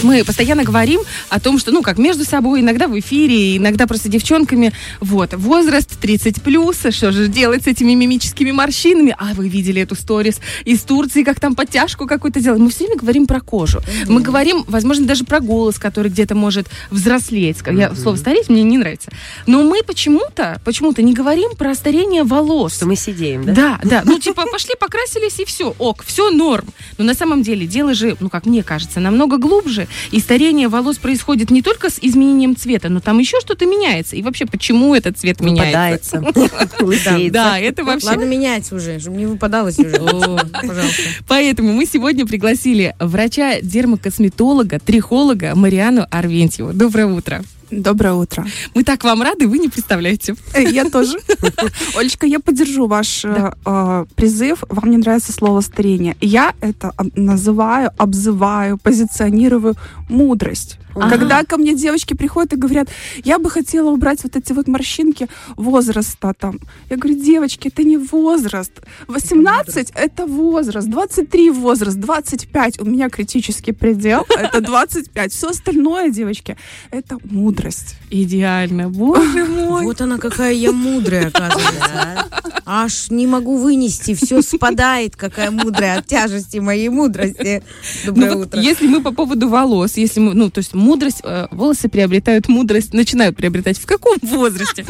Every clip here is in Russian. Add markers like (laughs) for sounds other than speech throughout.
Вот мы постоянно говорим о том, что, ну, как между собой, иногда в эфире, иногда просто девчонками. Вот, возраст 30 плюс, что же делать с этими мимическими морщинами? А вы видели эту сторис из Турции, как там подтяжку какую-то делать? Мы все время говорим про кожу. Mm-hmm. Мы говорим, возможно, даже про голос, который где-то может взрослеть. Я mm-hmm. слово стареть мне не нравится. Но мы почему-то, почему-то не говорим про старение волос. Что мы сидеем, да? Да, да. Ну, типа, пошли, покрасились, и все, ок, все норм. Но на самом деле дело же, ну, как мне кажется, намного глубже. И старение волос происходит не только с изменением цвета, но там еще что-то меняется. И вообще, почему этот цвет меняется? (laughs) Да, это вообще... Ладно, менять уже, чтобы не выпадалось уже. Пожалуйста. Поэтому мы сегодня пригласили врача-дермокосметолога, трихолога Мариану Арвентьеву. Доброе утро. Доброе утро. Мы так вам рады, вы не представляете. Э, я тоже. (laughs) Олечка, я поддержу ваш да. э, призыв. Вам не нравится слово старение. Я это называю, обзываю, позиционирую мудрость. Ага. Когда ко мне девочки приходят и говорят, я бы хотела убрать вот эти вот морщинки возраста там. Я говорю, девочки, это не возраст. 18 это возраст, 23 возраст, 25 у меня критический предел, это (laughs) 25. Все остальное, девочки, это мудрость. Идеально, боже (laughs) мой. Вот она какая я мудрая, оказывается. А? Аж не могу вынести, все спадает, какая мудрая от тяжести моей мудрости. Доброе ну, утро. Вот, если мы по поводу волос, если мы, ну, то есть мудрость, э, волосы приобретают мудрость, начинают приобретать в каком возрасте?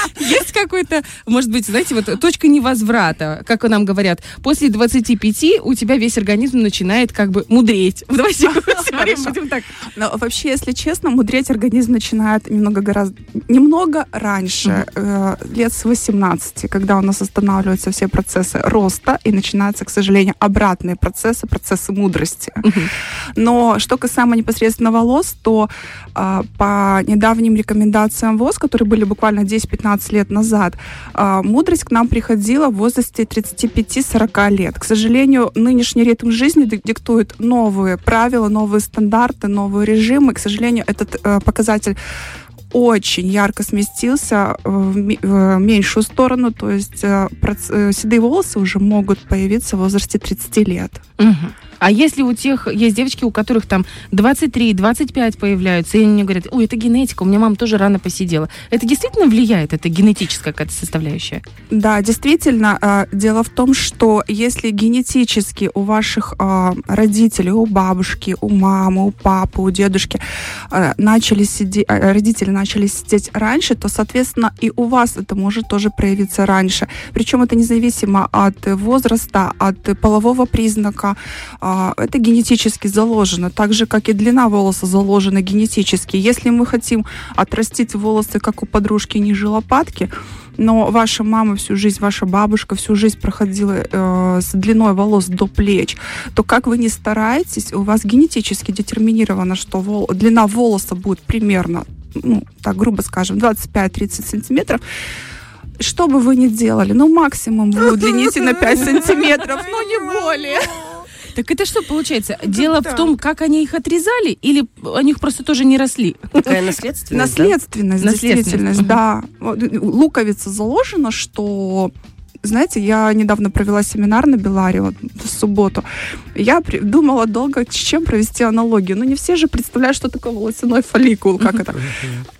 (laughs) Есть какой-то, может быть, знаете, вот точка невозврата, как нам говорят, после 25 у тебя весь организм начинает как бы мудреть. (laughs) Давайте (laughs) будем так. Но вообще, если честно, мудреть организм начинает немного гораздо, немного раньше, э, лет с 18, когда у нас останавливаются все процессы роста и начинаются, к сожалению, обратные процессы, процессы мудрости. Но что касаемо непосредственно волос, то э, по недавним рекомендациям ВОЗ, которые были буквально 10-15 лет назад, э, мудрость к нам приходила в возрасте 35-40 лет. К сожалению, нынешний ритм жизни диктует новые правила, новые стандарты, новые режимы. К сожалению, этот э, показатель очень ярко сместился в меньшую сторону, то есть э, седые волосы уже могут появиться в возрасте 30 лет. Угу. А если у тех есть девочки, у которых там 23, 25 появляются, и они мне говорят, ой, это генетика, у меня мама тоже рано посидела. Это действительно влияет, это генетическая какая-то составляющая? Да, действительно. А, дело в том, что если генетически у ваших а, родителей, у бабушки, у мамы, у папы, у дедушки а, начали сидеть, родители начали сидеть раньше, то, соответственно, и у вас это может тоже проявиться раньше. Причем это независимо от возраста, от полового признака, это генетически заложено, так же, как и длина волоса заложена генетически. Если мы хотим отрастить волосы, как у подружки ниже лопатки, но ваша мама всю жизнь, ваша бабушка всю жизнь проходила э, с длиной волос до плеч, то как вы не стараетесь, у вас генетически детерминировано, что вол, длина волоса будет примерно, ну, так грубо скажем, 25-30 сантиметров, что бы вы ни делали, ну, максимум вы удлините на 5 сантиметров, но не более. (laughs) Так это что получается? Дело в том, как они их отрезали, или они их просто тоже не росли? Такая наследственность. Наследственность, действительность, да. Луковица заложена, что знаете, я недавно провела семинар на Беларе вот, в субботу. Я при... думала долго, с чем провести аналогию. Но не все же представляют, что такое волосяной фолликул, как это.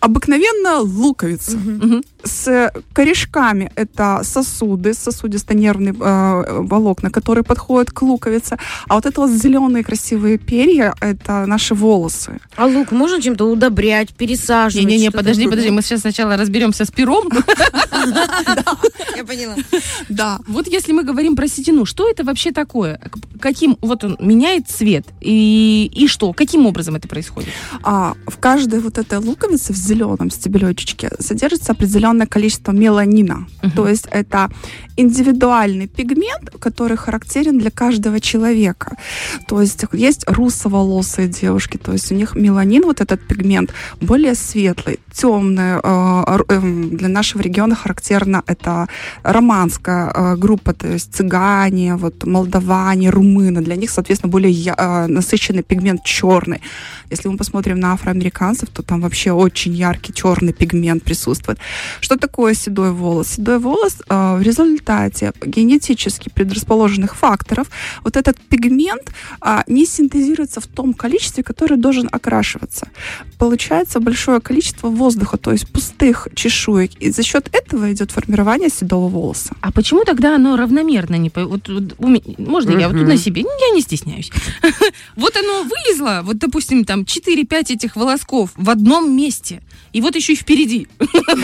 Обыкновенно луковица. С корешками это сосуды, сосудисто-нервные э, волокна, которые подходят к луковице. А вот это вот зеленые красивые перья, это наши волосы. А лук можно чем-то удобрять, пересаживать? Не-не-не, подожди, подожди, мы сейчас сначала разберемся с пером. (laughs) Я поняла. Да. Вот если мы говорим про седину, что это вообще такое? Каким, вот он меняет цвет, и, и что? Каким образом это происходит? А, в каждой вот этой луковице, в зеленом стебелечечке, содержится определенное количество меланина. Uh-huh. То есть это индивидуальный пигмент, который характерен для каждого человека. То есть есть русоволосые девушки, то есть у них меланин, вот этот пигмент, более светлый, темный. Э, э, для нашего региона характерно это романская э, группа, то есть цыгане, вот молдаване, румыны. Для них, соответственно, более насыщенный пигмент черный. Если мы посмотрим на афроамериканцев, то там вообще очень яркий черный пигмент присутствует. Что такое седой волос? Седой волос э, в результате генетически предрасположенных факторов вот этот пигмент э, не синтезируется в том количестве, которое должен окрашиваться. Получается большое количество воздуха, то есть пустых чешуек, и за счет этого идет формирование седого волоса. А почему тогда оно равномерно не... по- Вот, вот у меня- можно я вот тут на себе? Я не стесняюсь. (laughs) Вот оно вылезло, вот, допустим, там 4-5 этих волосков в одном месте. И вот еще и впереди.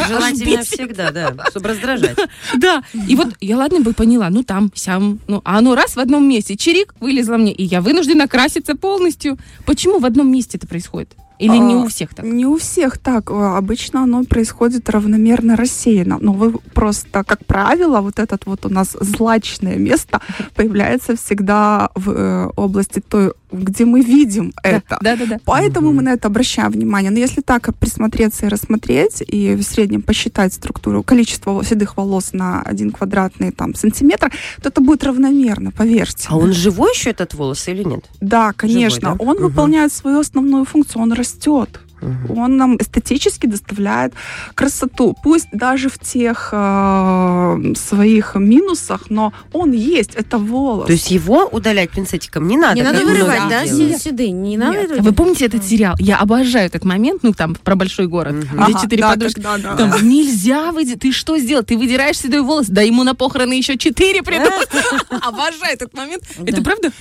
Желательно всегда, да, чтобы раздражать. (laughs) Да. И вот я, ладно, бы поняла, ну там, сям, ну, а оно раз в одном месте, чирик, вылезло мне, и я вынуждена краситься полностью. Почему в одном месте это происходит? Или не А, у всех так? Не у всех так. Э, Обычно оно происходит равномерно рассеяно. Но вы просто, как правило, вот этот вот у нас злачное место (laughs) появляется всегда в э, области той, где мы видим это. Да, да, да. Поэтому Мгм. мы на это обращаем внимание. Но если так присмотреться и рассмотреть, и в среднем посчитать структуру, количество во- седых волос на один квадратный там, сантиметр, то это будет равномерно, поверьте. А он живой еще, этот волос, или нет? Да, конечно. да? Он Мгм. выполняет свою основную функцию, он растет. Мгм. Он нам эстетически доставляет красоту. Пусть даже в тех э, своих минусах, но он есть, это волос. То есть его удалять пинцетиком не надо? Не надо вырывать, да, седые? Не надо Нет. это? Вы помните этот сериал? Я обожаю этот момент, ну там про большой город, Мгм. где Ага, четыре да, подружки. когда, да. Там нельзя выйти. Ты что сделал? Ты выдираешь седой волос, да ему на похороны еще четыре придут. (laughs) Обожаю этот момент. Это Да. правда?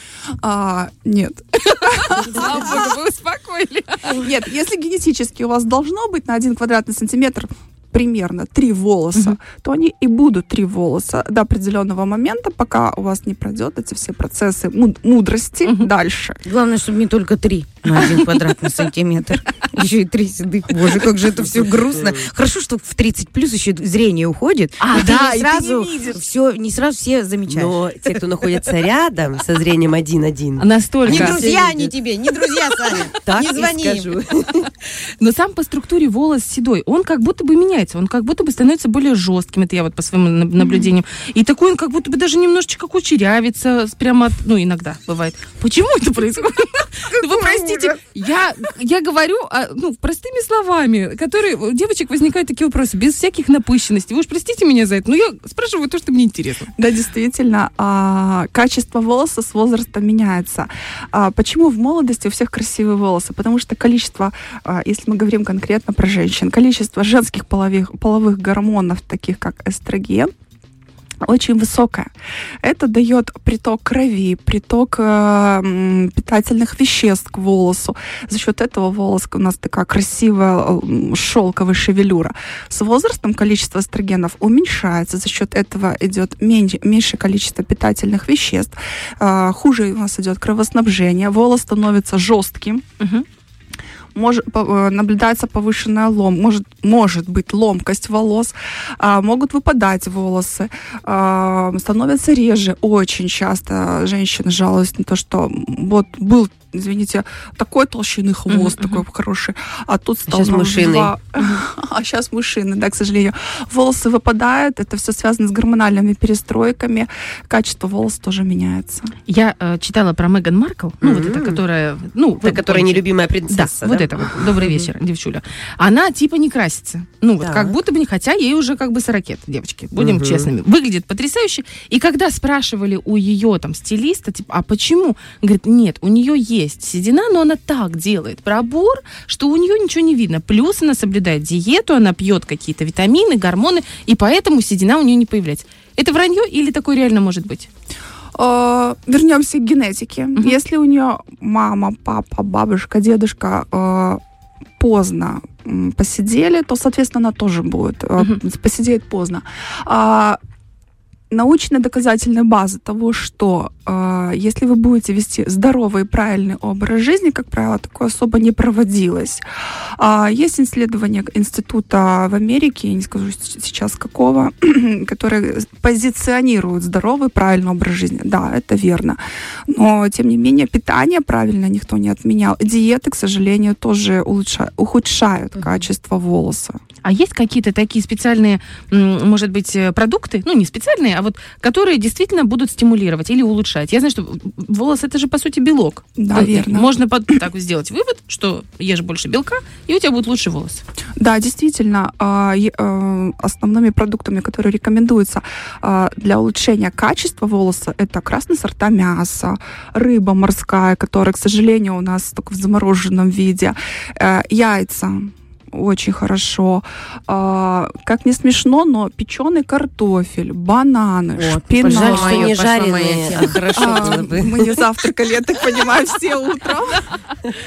А, нет. (laughs) Вы успокоили. Нет, если генетически у вас должно быть на один квадратный сантиметр примерно три волоса, то они и будут три волоса до определенного момента, пока у вас не пройдет эти все процессы муд- мудрости Мгм. дальше. Главное, чтобы не только три на один квадратный сантиметр. Еще и три седых. Боже, как же это все грустно. Хорошо, что в 30 плюс еще зрение уходит. А, да, не не сразу все, не сразу все замечаешь. Но те, кто находится рядом со зрением один-один, Настолько. Не Они друзья они тебе, не друзья, Саня. так не звони. (laughs) Но сам по структуре волос седой, он как будто бы меняется, он как будто бы становится более жестким, это я вот по своим наб- наблюдениям. И такой он как будто бы даже немножечко кучерявится, прямо, от- ну, иногда бывает. Почему это происходит? (laughs) Ну, Вы простите, я, я говорю, а, ну, простыми словами, которые у девочек возникают такие вопросы, без всяких напыщенностей. Вы уж простите меня за это, но я спрашиваю то, что мне интересно. Да, действительно, а, качество волоса с возрастом меняется. А, почему в молодости у всех красивые волосы? Потому что количество, если мы говорим конкретно про женщин, количество женских половых, половых гормонов, таких как эстроген, очень высокая. Это дает приток крови, приток э, питательных веществ к волосу. За счет этого волос у нас такая красивая м, шелковая шевелюра. С возрастом количество эстрогенов уменьшается. За счет этого идет меньше, меньшее количество питательных веществ. Э, хуже у нас идет кровоснабжение. Волос становится жестким Мгм. Может, э, наблюдается повышенная лом, может, может быть ломкость волос, а, могут выпадать волосы, а, становятся реже. Очень часто женщины жалуются на то, что вот был извините, такой толщины хвост, такой хороший, а тут стал на мышиный. два- (laughs) А сейчас мышины, да, к сожалению. Волосы выпадают, это все связано с гормональными перестройками, качество волос тоже меняется. Я э, читала про Меган Маркл, ну, вот эта, которая... Ну, Та, вы которая помните. нелюбимая Да, принцесса, вот это вот. Добрый вечер, девчуля. Она типа не красится. Ну, вот Так. как будто бы не, хотя ей уже как бы 40 девочки, будем честными. Выглядит потрясающе. И когда спрашивали у ее там стилиста, типа, а почему? Говорит, нет, у нее есть седина, но она так делает пробор, что у нее ничего не видно. Плюс она соблюдает диету, она пьет какие-то витамины, гормоны, и поэтому седина у нее не появляется. Это вранье или такое реально может быть? Э, Вернемся к генетике. Мгм. Если у нее мама, папа, бабушка, дедушка э, поздно посидели, то, соответственно, она тоже будет э, Мгм. посидеть поздно. А, научная доказательная база того, что э, если вы будете вести здоровый и правильный образ жизни, как правило, такое особо не проводилось. А, есть исследование института в Америке, я не скажу сейчас какого, (clears throat) которые позиционируют здоровый, правильный образ жизни. Да, это верно. Но, тем не менее, питание правильно никто не отменял. Диеты, к сожалению, тоже улучша- ухудшают качество волоса. А есть какие-то такие специальные, может быть, э, продукты, ну не специальные, а вот которые действительно будут стимулировать или улучшать нарушать. Я знаю, что волос это же по сути белок. Да, Вот, верно. Можно под- так сделать вывод, что ешь больше белка, и у тебя будут лучше волосы. Да, действительно, а, э, основными продуктами, которые рекомендуются а, для улучшения качества волоса, это красные сорта мяса, рыба морская, которая, к сожалению, у нас только в замороженном виде, э, яйца очень хорошо. А, Как не смешно, но печеный картофель, бананы, Вот, шпинат. Жаль, что не жареные, хорошо А, было бы. Мы не завтракали, я так понимаю, все утром.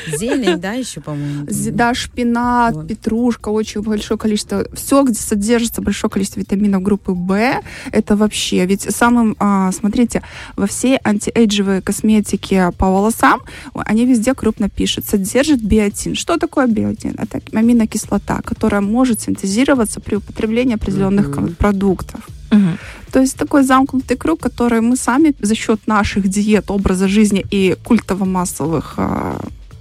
Зелень, да, еще, по-моему? Да, шпинат, петрушка, очень большое количество. Все, где содержится большое количество витаминов группы В, это вообще. Ведь самым, а, смотрите, во всей антиэйджевой косметике по волосам они везде крупно пишут, содержит биотин. Что такое биотин? Это аминокислота, которая может синтезироваться при употреблении определенных Мгм. продуктов. То есть такой замкнутый круг, который мы сами за счет наших диет, образа жизни и культово-массовых а,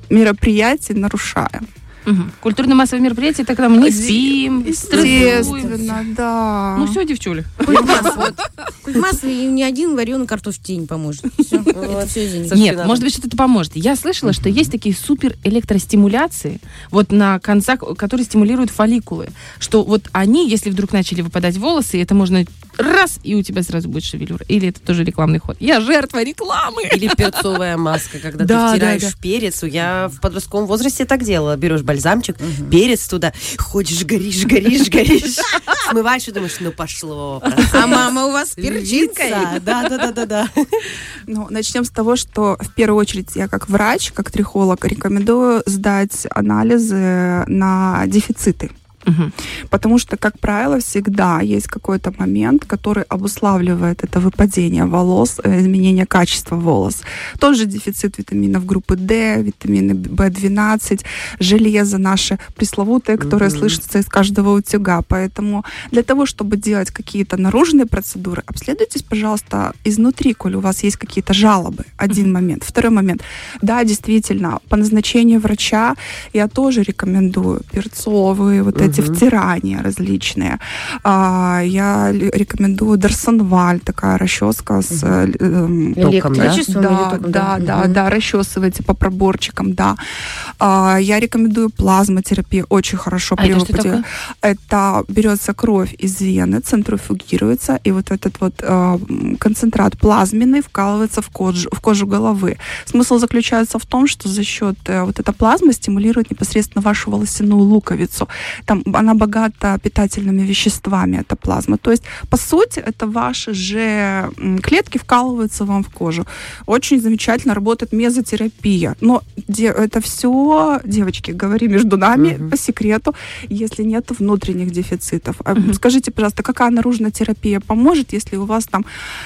мероприятий нарушаем. Мгм. Культурно-массовые мероприятия, когда мы не спим. Естественно, да. Ну все, девчули. Вот. Культмасс и ни один вареный картофель не поможет. Все, все Нет, может быть, что-то поможет. Я слышала, что есть такие супер электростимуляции, вот на концах, которые стимулируют фолликулы. Что вот они, если вдруг начали выпадать волосы, это можно раз, и у тебя сразу будет шевелюра. Или это тоже рекламный ход. Я жертва рекламы. Или перцовая маска, когда Да, ты да, втираешь да. перец. Я в подростковом возрасте так делала. Берешь бальзамчик, перец туда, ходишь, горишь, горишь, горишь. Смываешь и думаешь, ну пошло. А мама у вас с перчинкой? Да, да, да, да, да. Ну, начнем с того, что в первую очередь я как врач, как трихолог рекомендую сдать анализы на дефициты. Мгм. Потому что, как правило, всегда есть какой-то момент, который обуславливает это выпадение волос, э, изменение качества волос. Тот же дефицит витаминов группы D, витамины В12, железо наше пресловутое, которое Мгм. слышится из каждого утюга. Поэтому для того, чтобы делать какие-то наружные процедуры, обследуйтесь, пожалуйста, изнутри, коли у вас есть какие-то жалобы. Один момент. Второй момент. Да, действительно, по назначению врача я тоже рекомендую перцовые, вот эти Мгм. втирания различные. А, я рекомендую Дарсонваль, такая расческа с... э, эм, Током, да? Да, током, да, да, Мгм. да, расчесывайте по проборчикам, да. А, я рекомендую плазмотерапию, очень хорошо А при это такое? Это берется кровь из вены, центрофугируется, и вот этот вот э, концентрат плазменный вкалывается в кожу, в кожу головы. Смысл заключается в том, что за счет э, вот эта плазма стимулирует непосредственно вашу волосяную луковицу. Там она богата питательными веществами, эта плазма. То есть, по сути, это ваши же клетки вкалываются вам в кожу. Очень замечательно работает мезотерапия. Но это все, девочки, говори между нами Мгм. по секрету, если нет внутренних дефицитов. Мгм. Скажите, пожалуйста, какая наружная терапия поможет, если у вас там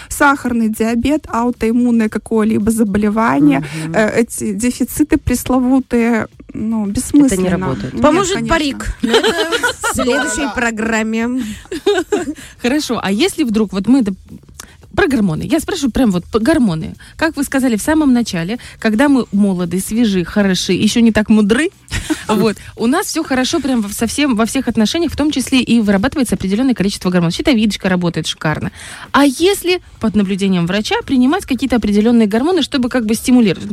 сахарный диабет, аутоиммунное какое-либо заболевание, э, эти дефициты пресловутые, ну, бессмысленно. работает. Нет, Поможет конечно. парик. Это В следующей программе. Хорошо, а если вдруг, вот мы... доп- Про гормоны. Я спрашиваю прям вот гормоны. Как вы сказали в самом начале, когда мы молоды, свежи, хороши, еще не так мудры, (laughs) вот, у нас все хорошо прям во- совсем во всех отношениях, в том числе и вырабатывается определенное количество гормонов. Щитовидочка работает шикарно. А если под наблюдением врача принимать какие-то определенные гормоны, чтобы как бы стимулировать?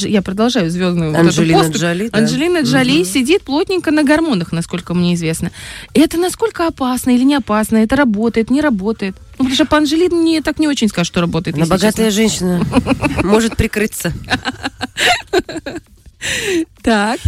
Я продолжаю звездную вот поступь. Джоли, да. Анджелина Джоли сидит плотненько на гормонах, насколько мне известно. Это насколько опасно или не опасно? Это работает, не работает? Ну, потому что по Анжелине так не очень скажут, что работает. Она богатая честно. женщина. Может прикрыться. (laughs) Так.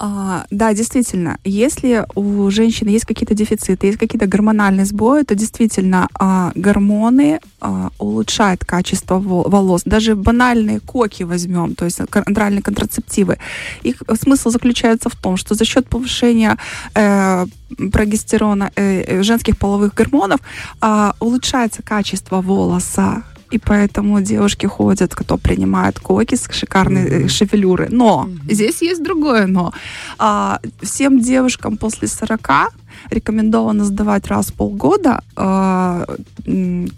А, да, действительно, если у женщины есть какие-то дефициты, есть какие-то гормональные сбои, то действительно а, гормоны а, улучшают качество во- волос. Даже банальные коки возьмем, то есть антральные контрацептивы. Их смысл заключается в том, что за счет повышения э, прогестерона, э, э, женских половых гормонов а, улучшается качество волоса. И поэтому девушки ходят, кто принимает коки с шикарной Мгм. шевелюры. Но Мгм. здесь есть другое но. А, всем девушкам после 40 рекомендовано сдавать раз в полгода э,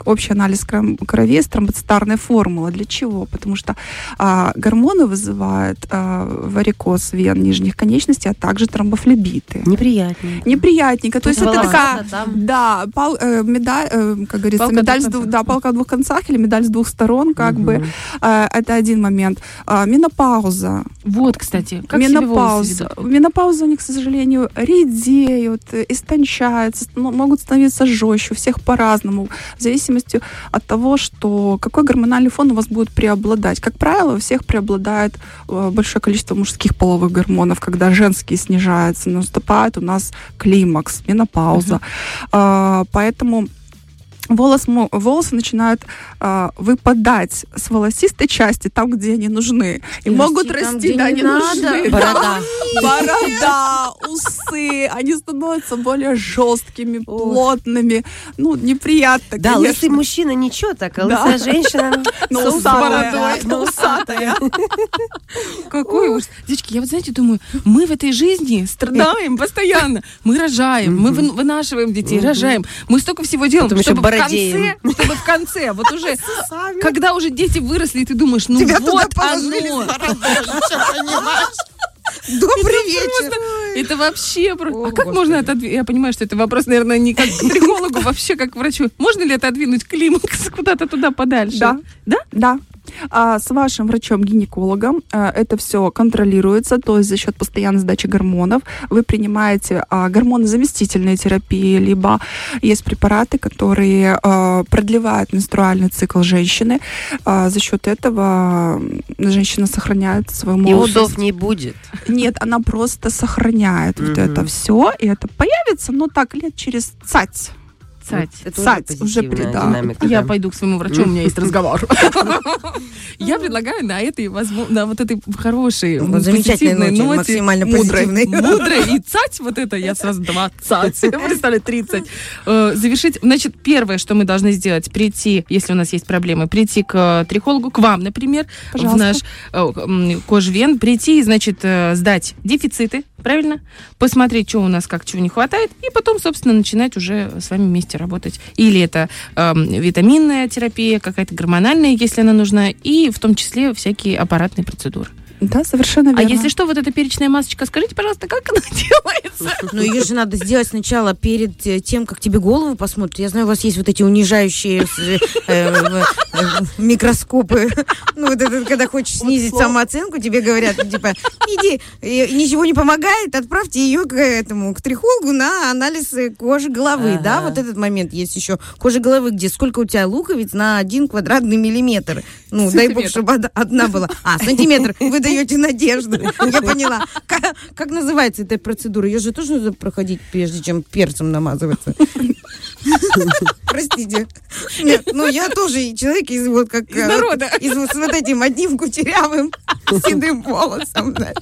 общий анализ крови с тромбоцитарной формулы. Для чего? Потому что а, гормоны вызывают а, варикоз вен нижних конечностей, а также тромбофлебиты. Неприятнее. Неприятненько. То есть это такая, там. да, пал- э, медаль, э, как говорится, Палка медаль с двух да, палка о двух концах или медаль с двух сторон, как Мгм. бы. Э, это один момент. А, менопауза. Вот, кстати, как менопауза. Менопауза у них, к сожалению, редеют, э, истончаются, ст- могут становиться жестче, у всех по-разному, в зависимости от того, что какой гормональный фон у вас будет преобладать. Как правило, у всех преобладает э, большое количество мужских половых гормонов, когда женские снижаются, наступает у нас климакс, менопауза. А, Поэтому волос, волосы начинают а, выпадать с волосистой части там, где они нужны. И, И могут расти там, расти, где да, не не надо. нужны. Борода. Борода, усы, они становятся более жесткими, плотными. Ну, неприятно, Да, конечно. лысый мужчина ничего так, а Да. лысая женщина (laughs) Но усатая, бородой. но усатая. (laughs) Какой уж. Девочки, я вот, знаете, думаю, мы в этой жизни страдаем постоянно. Мы рожаем, мы вы- вынашиваем детей, рожаем. Мы столько всего делаем, чтобы конце, чтобы в конце, вот (laughs) уже, когда уже дети выросли, и ты думаешь, ну Тебя вот оно. (laughs) Добрый вечер. Это вообще... О, а как Господи. можно отодвинуть? Я понимаю, что это вопрос, наверное, не как к психологу, (laughs) вообще как к врачу. Можно ли отодвинуть климакс куда-то туда подальше? Да. Да? Да. А с вашим врачом-гинекологом а, это все контролируется, то есть за счет постоянной сдачи гормонов вы принимаете а, гормонозаместительные терапии, либо есть препараты, которые а, продлевают менструальный цикл женщины. А, за счет этого женщина сохраняет свою И молодость. усов не будет. Нет, она просто сохраняет вот это все, и это появится, ну так, лет через цать. Цать. Это Цать, уже уже при- да. динамика. Я да. пойду к своему врачу, у меня есть разговор. (laughs) Я предлагаю на этой, на вот этой хорошей, м, замечательной ноте, максимально позитивной. мудрой и цать, вот это я сразу 20, (laughs) представляю, 30. Э, Завершить, значит, первое, что мы должны сделать, прийти, если у нас есть проблемы, прийти к э, трихологу, к вам, например, в наш э, кожвен, прийти и, значит, сдать дефициты, правильно? Посмотреть, что у нас, как чего не хватает, и потом, собственно, начинать уже с вами вместе работать. Или это эм, витаминная терапия, какая-то гормональная, если она нужна, и в том числе всякие аппаратные процедуры. Да, совершенно А верно. если что, вот эта перечная масочка, скажите, пожалуйста, как она (laughs) делается? Ну, ее же надо сделать сначала перед э, тем, как тебе голову посмотрят. Я знаю, у вас есть вот эти унижающие э, э, микроскопы. Ну, вот это, когда хочешь снизить самооценку, тебе говорят, ну, типа, иди, ничего не помогает, отправьте ее к этому, к трихологу на анализ кожи головы. Да, вот этот момент есть еще. Кожа головы, где сколько у тебя луковиц на один квадратный миллиметр. Ну, дай бог, чтобы од- одна была. А, сантиметр. Вы даете надежду. (laughs) Я поняла. Как, как называется эта процедура? Ее же тоже надо проходить, прежде чем перцем намазываться. (laughs) Простите. Нет, ну я тоже человек из вот как... Из э, народа. Из вот с вот этим одним кучерявым седым волосом, знаешь.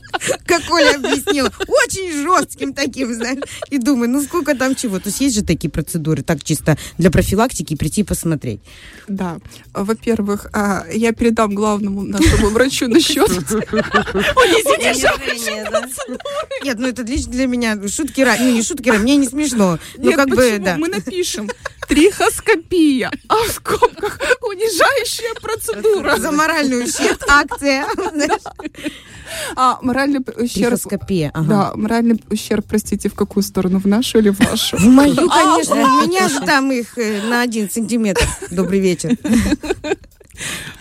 Как Оля объяснила. Очень жестким таким, знаешь. И думаю, ну сколько там чего. То есть есть же такие процедуры, так чисто для профилактики прийти посмотреть. Да. Во-первых, а, я передам главному нашему врачу Унижение, да. Нет, ну это лично для меня шутки ради. Ну не шутки ради, мне не смешно. Ну Нет, как бы, почему? да. Мы напишем трихоскопия, а в скобках унижающая процедура. За моральный ущерб акция. А моральный ущерб... Трихоскопия. ага. Да, моральный ущерб, простите, в какую сторону? В нашу или в вашу? В мою, конечно. У меня же там их э, на один сантиметр. Добрый вечер. (laughs)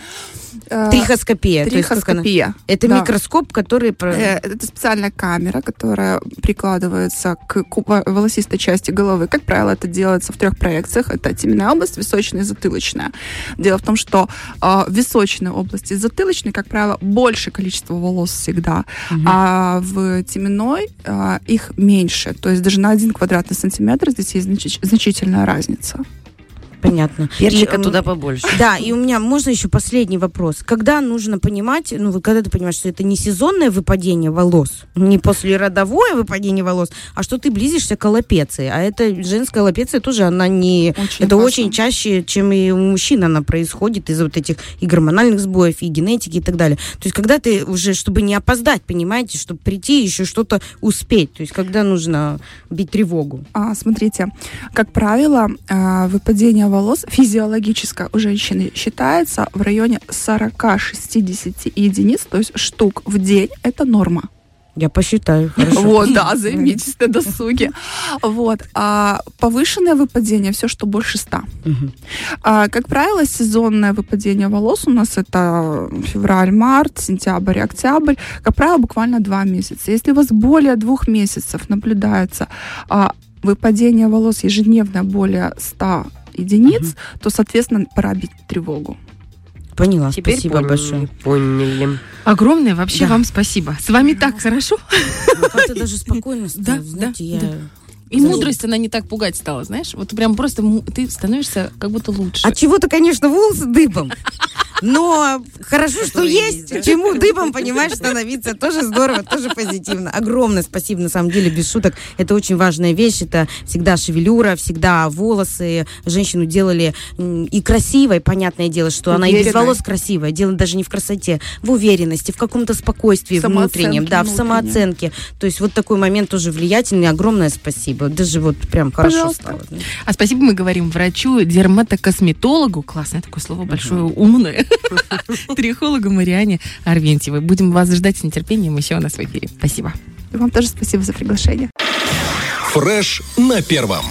Э, Трихоскопия. то есть? Трихоскопия. Это Да. микроскоп, который... Э, Это специальная камера, которая прикладывается к волосистой части головы. Как правило, это делается в трех проекциях. Это теменная область, височная и затылочная. Дело в том, что э, в височной области и затылочной, как правило, больше количество волос всегда, а в теменной э, их меньше. То есть даже на один квадратный сантиметр здесь есть значи- значительная разница. Понятно. Перчика И, м, туда побольше. Да, и у меня можно еще последний вопрос. Когда нужно понимать, ну, когда ты понимаешь, что это не сезонное выпадение волос, не послеродовое выпадение волос, а что ты близишься к аллопеции. А это женская аллопеция тоже, она не... Очень это опасно. очень чаще, чем и у мужчин она происходит из-за вот этих и гормональных сбоев, и генетики и так далее. То есть когда ты уже, чтобы не опоздать, понимаете, чтобы прийти еще что-то успеть. То есть когда нужно бить тревогу. А, смотрите, как правило, а, волос физиологическое у женщины считается в районе 40-60 единиц, то есть штук в день. Это норма. Я посчитаю. Хорошо. Вот, да, займитесь на досуге. Вот. А повышенное выпадение все, что больше 100. Мгм. А, как правило, сезонное выпадение волос у нас это февраль, март, сентябрь, октябрь. Как правило, буквально два месяца. Если у вас более двух месяцев наблюдается а, выпадение волос ежедневно более 100 единиц, то, соответственно, пора бить тревогу. Поняла. Теперь Спасибо поняли, большое. Поняли. Огромное вообще Да. вам спасибо. С вами так хорошо. Ну, Как-то даже спокойно (laughs) стало, Да, знаете, да, я... да. И мудрость, она не так пугать стала, знаешь? Вот прям просто ты становишься как будто лучше. От чего-то, конечно, волосы дыбом. Но хорошо, что есть, да? чему дыбом, понимаешь, становиться. Тоже здорово, тоже позитивно. Огромное спасибо, на самом деле, без шуток. Это очень важная вещь. Это всегда шевелюра, всегда волосы. Женщину делали и красивой, понятное дело, что она и без волос красивая. Дело даже не в красоте, в уверенности, в каком-то спокойствии внутреннем. Да, в самооценке. То есть вот такой момент тоже влиятельный. Огромное спасибо. Даже вот прям хорошо Пожалуйста. стало. А спасибо мы говорим врачу, дерматокосметологу, классное такое слово, большое, умное, (laughs) трихологу Мариане Арвентьевой. Будем вас ждать с нетерпением еще у нас в эфире. Спасибо. И вам тоже спасибо за приглашение. Фреш на первом.